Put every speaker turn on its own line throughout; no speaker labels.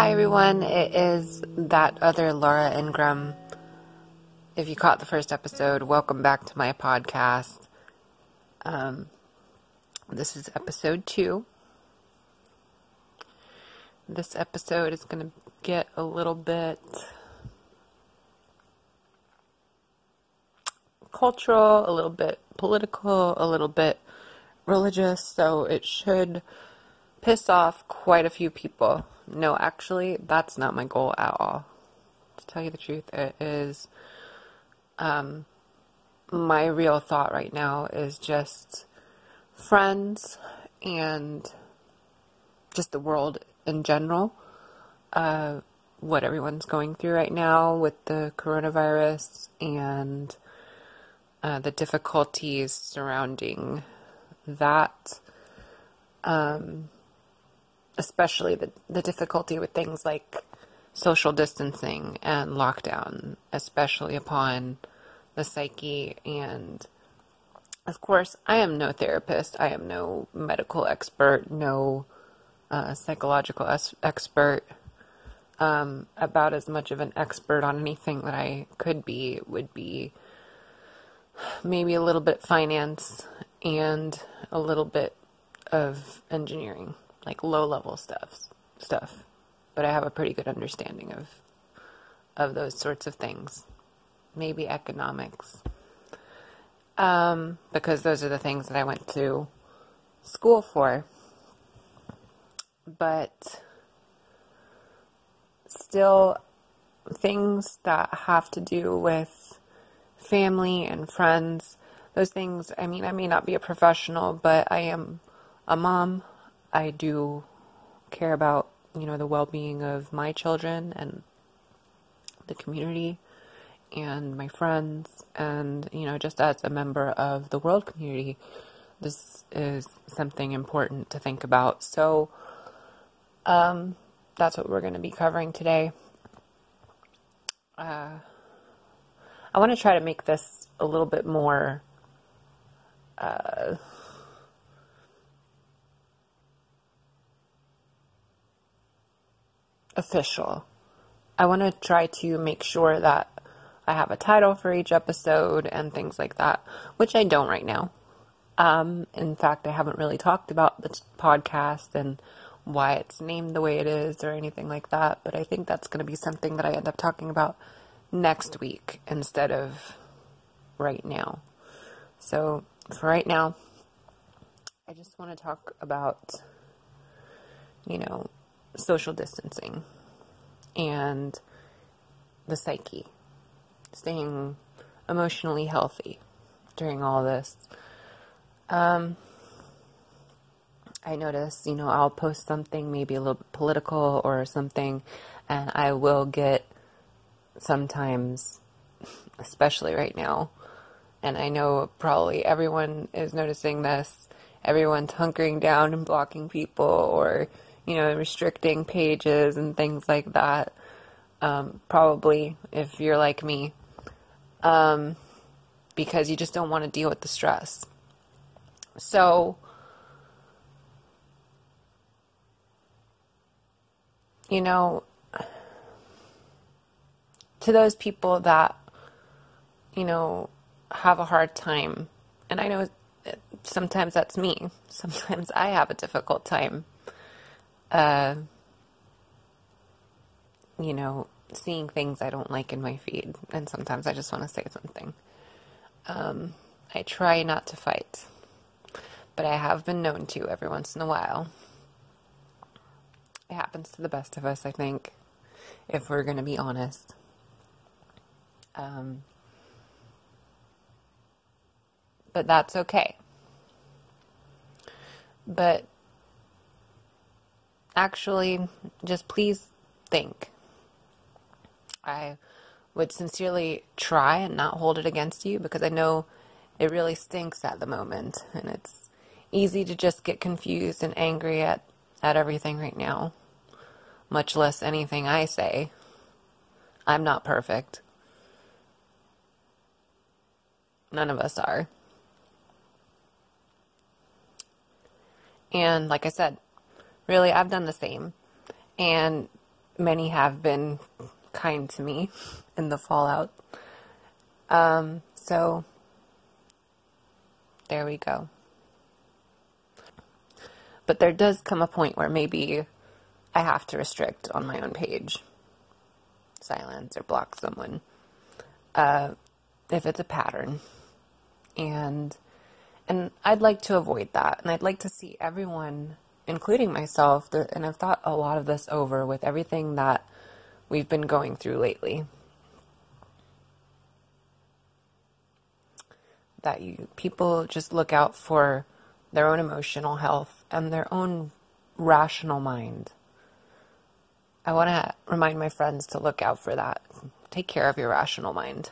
Hi everyone, it is that other Laura Ingram. If you caught the first episode, welcome back to my podcast. Um, this is episode two. This episode is going to get a little bit cultural, a little bit political, a little bit religious, so it should piss off quite a few people. No, actually, that's not my goal at all. To tell you the truth, it is um, my real thought right now is just friends and just the world in general. Uh, what everyone's going through right now with the coronavirus and uh, the difficulties surrounding that. Um, especially the, the difficulty with things like social distancing and lockdown, especially upon the psyche. And of course, I am no therapist, I am no medical expert, no uh, psychological es- expert. Um, about as much of an expert on anything that I could be would be maybe a little bit finance and a little bit of engineering like low level stuff stuff. But I have a pretty good understanding of of those sorts of things. Maybe economics. Um, because those are the things that I went to school for. But still things that have to do with family and friends, those things, I mean, I may not be a professional, but I am a mom, I do care about, you know, the well-being of my children and the community and my friends and, you know, just as a member of the world community, this is something important to think about. So, um, that's what we're going to be covering today. Uh, I want to try to make this a little bit more uh, official. I want to try to make sure that I have a title for each episode and things like that, which I don't right now. Um, in fact, I haven't really talked about the podcast and why it's named the way it is or anything like that, but I think that's going to be something that I end up talking about next week instead of right now. So, for right now, I just want to talk about, you know, social distancing and the psyche, staying emotionally healthy during all this. Um, I notice, you know, I'll post something maybe a little political or something, and I will get sometimes, especially right now, and I know probably everyone is noticing this. Everyone's hunkering down and blocking people or you know, restricting pages and things like that. Um, probably if you're like me, um, because you just don't want to deal with the stress. So, you know, to those people that, you know, have a hard time, and I know sometimes that's me, sometimes I have a difficult time uh, you know, seeing things I don't like in my feed, and sometimes I just want to say something. Um, I try not to fight, but I have been known to every once in a while. It happens to the best of us, I think, if we're going to be honest. Um, but that's okay. But actually, just please think. I would sincerely try and not hold it against you because I know it really stinks at the moment and it's easy to just get confused and angry at, at everything right now, much less anything I say. I'm not perfect. None of us are. And like I said, Really, I've done the same. And many have been kind to me in the fallout. Um, so there we go. But there does come a point where maybe I have to restrict on my own page, silence or block someone, uh, if it's a pattern. And and I'd like to avoid that, and I'd like to see everyone, including myself, and I've thought a lot of this over with everything that we've been going through lately. That you people just look out for their own emotional health and their own rational mind. I want to remind my friends to look out for that. Take care of your rational mind.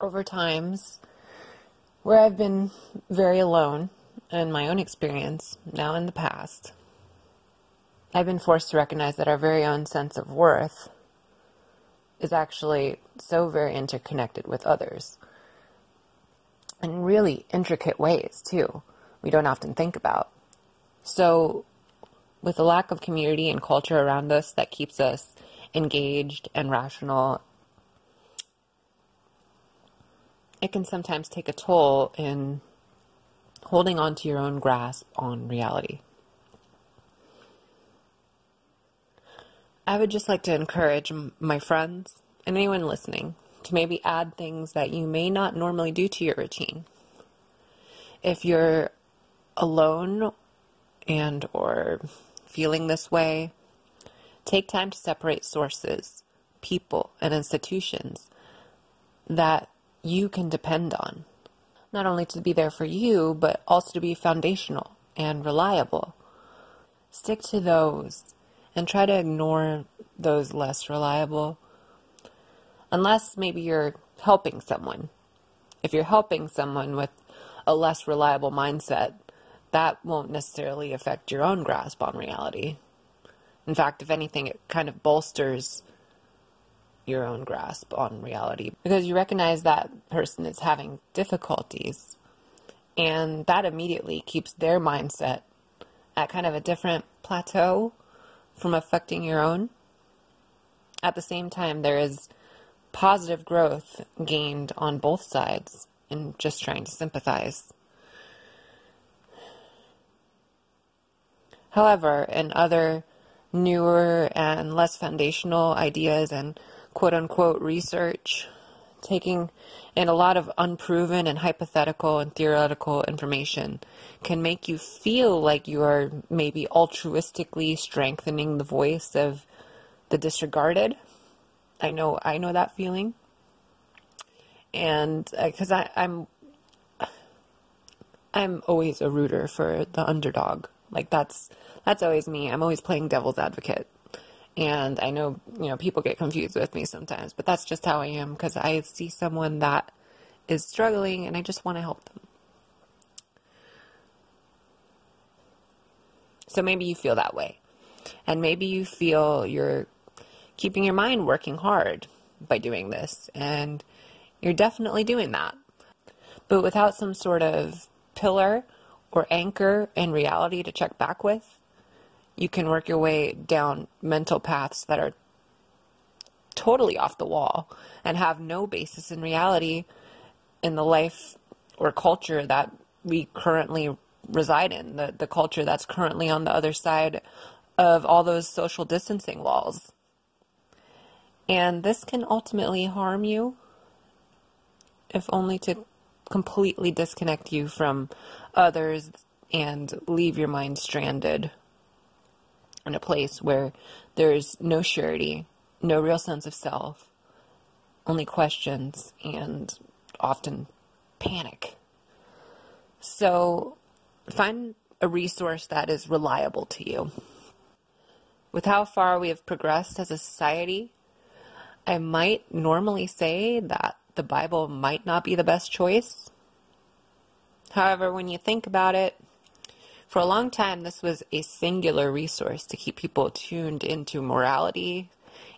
Over times where I've been very alone in my own experience, now in the past, I've been forced to recognize that our very own sense of worth is actually so very interconnected with others in really intricate ways, too, we don't often think about. So, with the lack of community and culture around us that keeps us engaged and rational, it can sometimes take a toll in holding on to your own grasp on reality. I would just like to encourage my friends and anyone listening to maybe add things that you may not normally do to your routine. If you're alone and or feeling this way, take time to separate sources, people, and institutions that you can depend on. Not only to be there for you, but also to be foundational and reliable. Stick to those and try to ignore those less reliable. Unless maybe you're helping someone. If you're helping someone with a less reliable mindset, that won't necessarily affect your own grasp on reality. In fact, if anything, it kind of bolsters your own grasp on reality because you recognize that person is having difficulties and that immediately keeps their mindset at kind of a different plateau from affecting your own. At the same time, there is positive growth gained on both sides in just trying to sympathize. However, in other newer and less foundational ideas and quote unquote research, taking in a lot of unproven and hypothetical and theoretical information can make you feel like you are maybe altruistically strengthening the voice of the disregarded. I know I know that feeling. And because uh, I'm I'm always a rooter for the underdog. Like that's that's always me. I'm always playing devil's advocate. And I know, you know, people get confused with me sometimes, but that's just how I am because I see someone that is struggling and I just want to help them. So maybe you feel that way. And maybe you feel you're keeping your mind working hard by doing this. And you're definitely doing that. But without some sort of pillar or anchor in reality to check back with, you can work your way down mental paths that are totally off the wall and have no basis in reality in the life or culture that we currently reside in, the, the culture that's currently on the other side of all those social distancing walls. And this can ultimately harm you, if only to completely disconnect you from others and leave your mind stranded in a place where there's no surety, no real sense of self, only questions, and often panic. So find a resource that is reliable to you. With how far we have progressed as a society, I might normally say that the Bible might not be the best choice. However, when you think about it, for a long time, this was a singular resource to keep people tuned into morality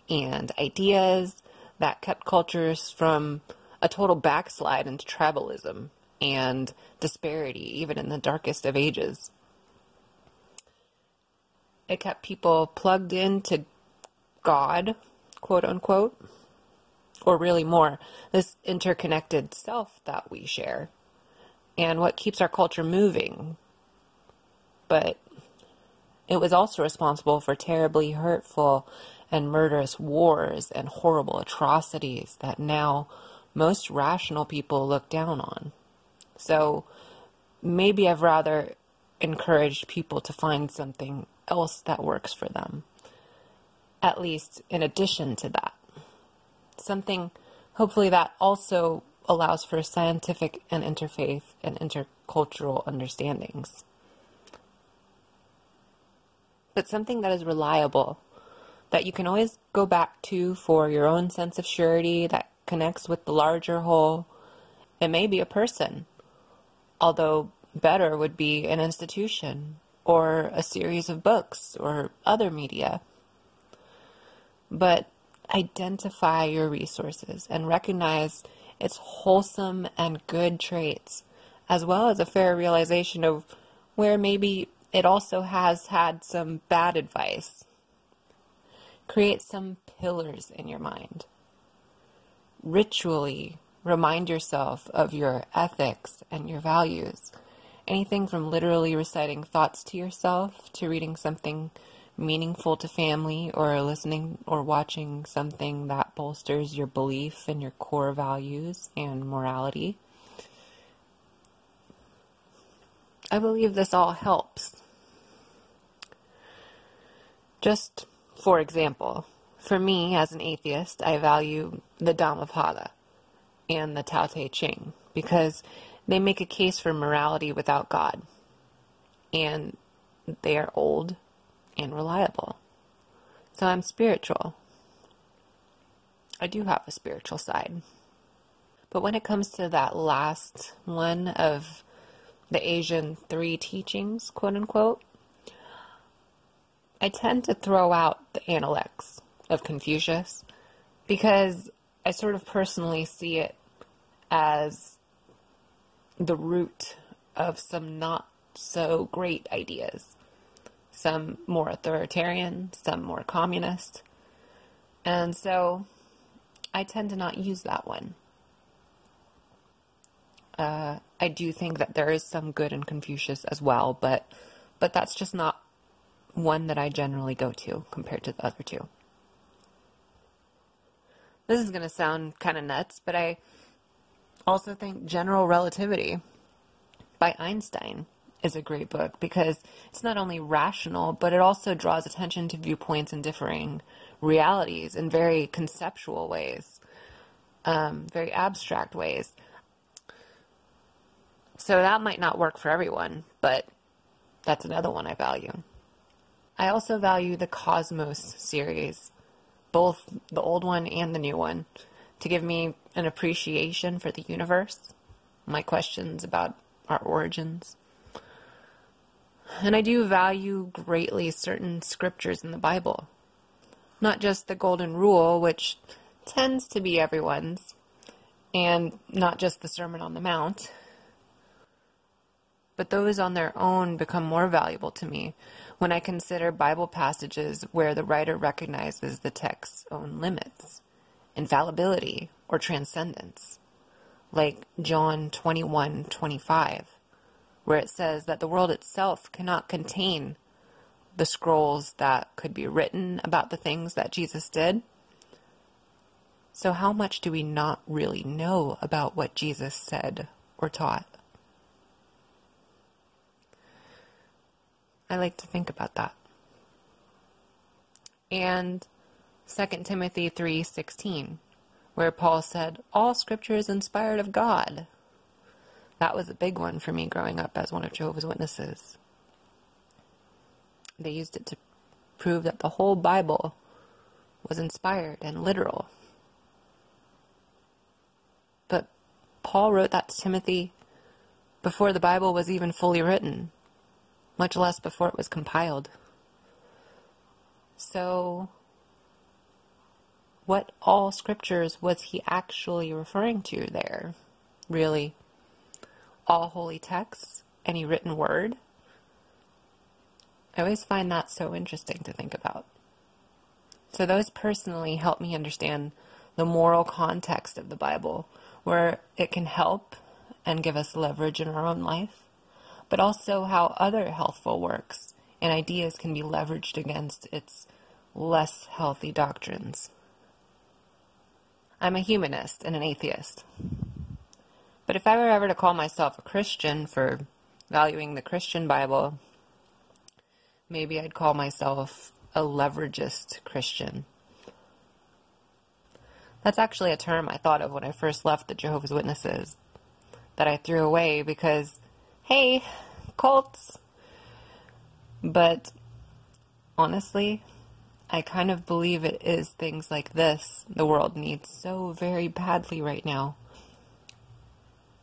and ideas that kept cultures from a total backslide into tribalism and disparity, even in the darkest of ages. it kept people plugged into God, quote unquote, or really more, this interconnected self that we share and what keeps our culture moving. But it was also responsible for terribly hurtful and murderous wars and horrible atrocities that now most rational people look down on. So maybe I've rather encouraged people to find something else that works for them, at least in addition to that. Something, hopefully, that also allows for scientific and interfaith and intercultural understandings. But something that is reliable, that you can always go back to for your own sense of surety, that connects with the larger whole. It may be a person, although better would be an institution or a series of books or other media. But identify your resources and recognize its wholesome and good traits, as well as a fair realization of where maybe it also has had some bad advice. Create some pillars in your mind. Ritually remind yourself of your ethics and your values. Anything from literally reciting thoughts to yourself to reading something meaningful to family or listening or watching something that bolsters your belief in your core values and morality. I believe this all helps. Just for example, for me as an atheist, I value the Dhammapada and the Tao Te Ching because they make a case for morality without God. And they are old and reliable. So I'm spiritual. I do have a spiritual side. But when it comes to that last one of the Asian three teachings, quote unquote, I tend to throw out the Analects of Confucius because I sort of personally see it as the root of some not so great ideas some more authoritarian, some more communist. And so I tend to not use that one. Uh, I do think that there is some good in Confucius as well, but but that's just not one that I generally go to compared to the other two. This is going to sound kind of nuts, but I also think General Relativity by Einstein is a great book because it's not only rational, but it also draws attention to viewpoints and differing realities in very conceptual ways, um, very abstract ways. So that might not work for everyone, but that's another one I value. I also value the Cosmos series, both the old one and the new one, to give me an appreciation for the universe, my questions about our origins. And I do value greatly certain scriptures in the Bible. Not just the Golden Rule, which tends to be everyone's, and not just the Sermon on the Mount, but those on their own become more valuable to me when I consider Bible passages where the writer recognizes the text's own limits, infallibility, or transcendence, like John 21:25 where it says that the world itself cannot contain the scrolls that could be written about the things that Jesus did. So, how much do we not really know about what Jesus said or taught? I like to think about that. And 2 Timothy 3:16 where Paul said all scripture is inspired of God that was a big one for me growing up as one of Jehovah's Witnesses. They used it to prove that the whole Bible was inspired and literal. But Paul wrote that to Timothy before the Bible was even fully written, much less before it was compiled. So, what all scriptures was he actually referring to there, really? all holy texts, any written word. I always find that so interesting to think about. So, those personally help me understand the moral context of the Bible, where it can help and give us leverage in our own life, but also how other healthful works and ideas can be leveraged against its less healthy doctrines. I'm a humanist and an atheist. But if I were ever to call myself a Christian for valuing the Christian Bible, maybe I'd call myself a leveragist Christian. That's actually a term I thought of when I first left the Jehovah's Witnesses that I threw away because, hey, cults. But honestly, I kind of believe it is things like this the world needs so very badly right now.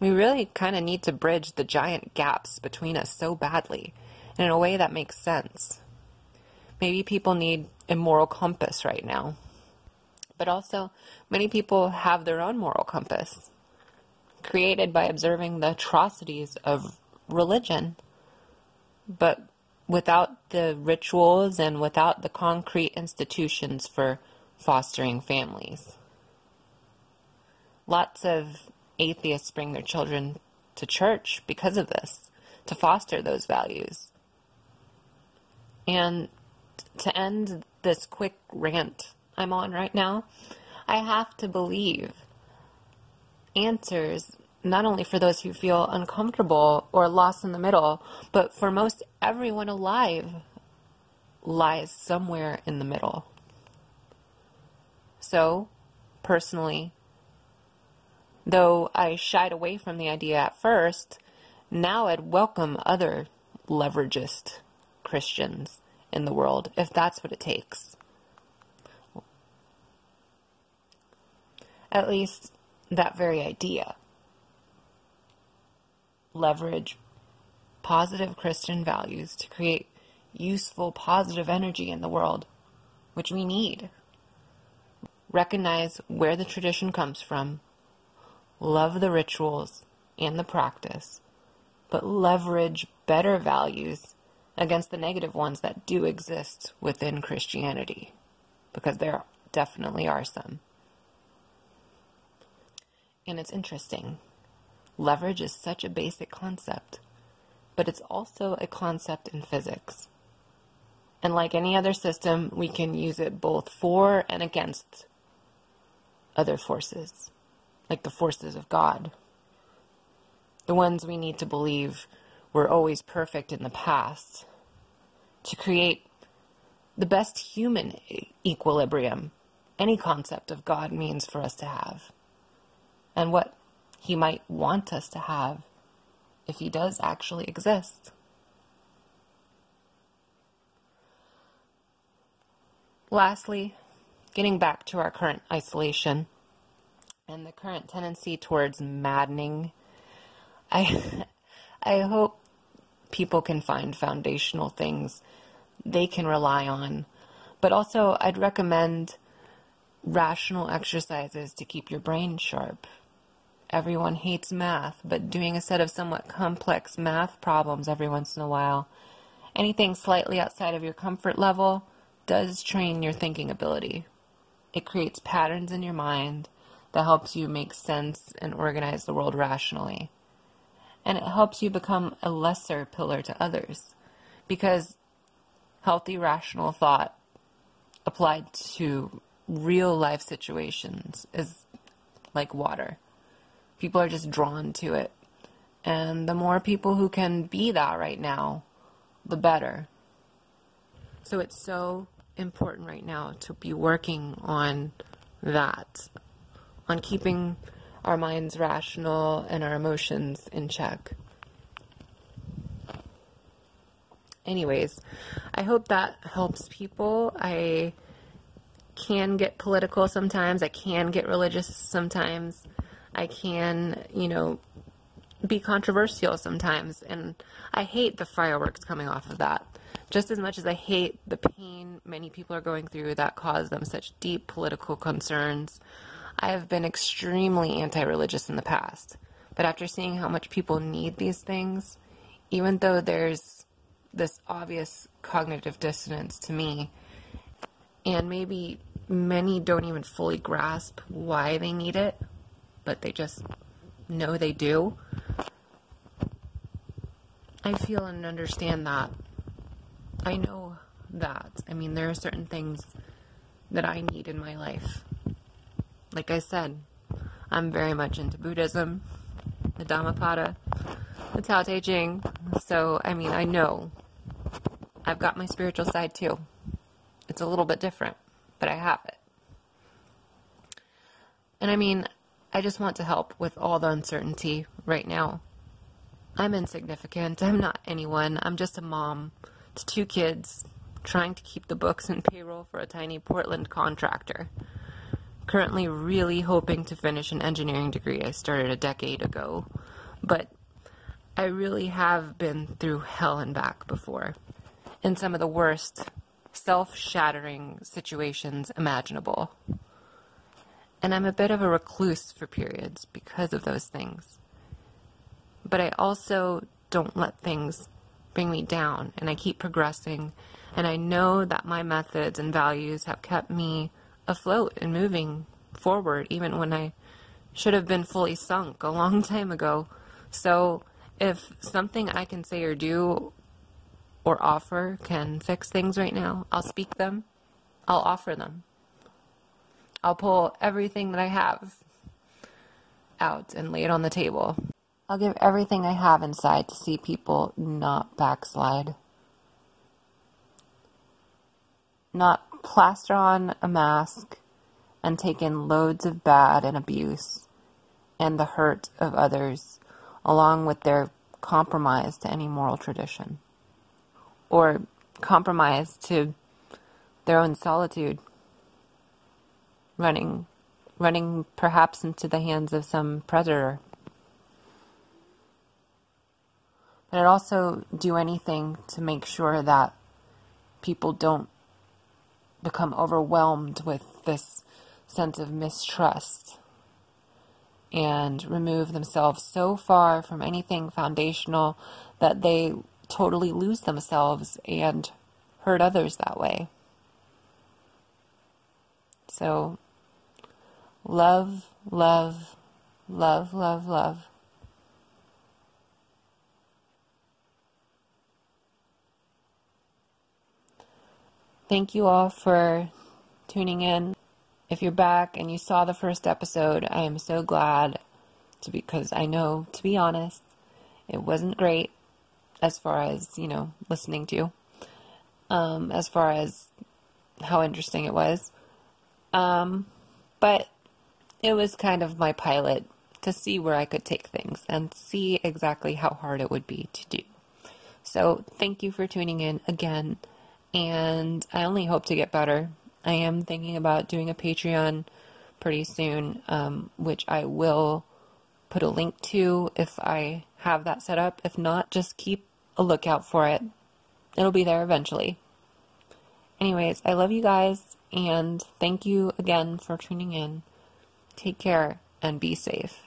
We really kind of need to bridge the giant gaps between us so badly, and in a way that makes sense. Maybe people need a moral compass right now. But also, many people have their own moral compass, created by observing the atrocities of religion. But without the rituals and without the concrete institutions for fostering families. Lots of atheists bring their children to church because of this, to foster those values. And to end this quick rant I'm on right now, I have to believe answers not only for those who feel uncomfortable or lost in the middle, but for most everyone alive lies somewhere in the middle. So, personally, though I shied away from the idea at first, now I'd welcome other leveragist Christians in the world if that's what it takes. At least that very idea leverage positive Christian values to create useful, positive energy in the world, which we need. Recognize where the tradition comes from, love the rituals and the practice, but leverage better values against the negative ones that do exist within Christianity, because there definitely are some. And it's interesting Leverage is such a basic concept, but it's also a concept in physics. And like any other system, we can use it both for and against other forces, like the forces of God. The ones we need to believe were always perfect in the past, to create the best human equilibrium any concept of God means for us to have. And what he might want us to have if he does actually exist. Lastly, getting back to our current isolation and the current tendency towards maddening, I, I hope people can find foundational things they can rely on. But also, I'd recommend rational exercises to keep your brain sharp everyone hates math, but doing a set of somewhat complex math problems every once in a while, anything slightly outside of your comfort level, does train your thinking ability. It creates patterns in your mind that helps you make sense and organize the world rationally. And it helps you become a lesser pillar to others because healthy rational thought applied to real life situations is like water people are just drawn to it. And the more people who can be that right now, the better. So it's so important right now to be working on that, on keeping our minds rational and our emotions in check. Anyways, I hope that helps people. I can get political sometimes, I can get religious sometimes. I can, you know, be controversial sometimes. And I hate the fireworks coming off of that. Just as much as I hate the pain many people are going through that cause them such deep political concerns, I have been extremely anti religious in the past. But after seeing how much people need these things, even though there's this obvious cognitive dissonance to me. And maybe many don't even fully grasp why they need it, but they just know they do. I feel and understand that. I know that. I mean, there are certain things that I need in my life. Like I said, I'm very much into Buddhism, the Dhammapada, the Tao Te Ching. So, I mean, I know I've got my spiritual side too. It's a little bit different, but I have it. And I mean, I just want to help with all the uncertainty right now. I'm insignificant. I'm not anyone. I'm just a mom to two kids trying to keep the books and payroll for a tiny Portland contractor. Currently, really hoping to finish an engineering degree I started a decade ago, but I really have been through hell and back before in some of the worst, self shattering situations imaginable. And I'm a bit of a recluse for periods because of those things. But I also don't let things bring me down, and I keep progressing. And I know that my methods and values have kept me afloat and moving forward, even when I should have been fully sunk a long time ago. So, if something I can say or do or offer can fix things right now, I'll speak them, I'll offer them. I'll pull everything that I have out and lay it on the table. I'll give everything I have inside to see people not backslide. Not plaster on a mask and take in loads of bad and abuse and the hurt of others along with their compromise to any moral tradition or compromise to their own solitude, running, running perhaps into the hands of some predator. But I'd also do anything to make sure that people don't become overwhelmed with this sense of mistrust and remove themselves so far from anything foundational that they totally lose themselves and hurt others that way. So, love, love, love, love, love. Thank you all for tuning in. If you're back and you saw the first episode, I am so glad to because I know, to be honest, it wasn't great as far as, you know, listening to, um, as far as how interesting it was. Um, but it was kind of my pilot to see where I could take things and see exactly how hard it would be to do. So, thank you for tuning in again, and I only hope to get better. I am thinking about doing a Patreon pretty soon, um, which I will put a link to if I have that set up. If not, just keep a lookout for it. It'll be there eventually. Anyways, I love you guys and thank you again for tuning in. Take care and be safe.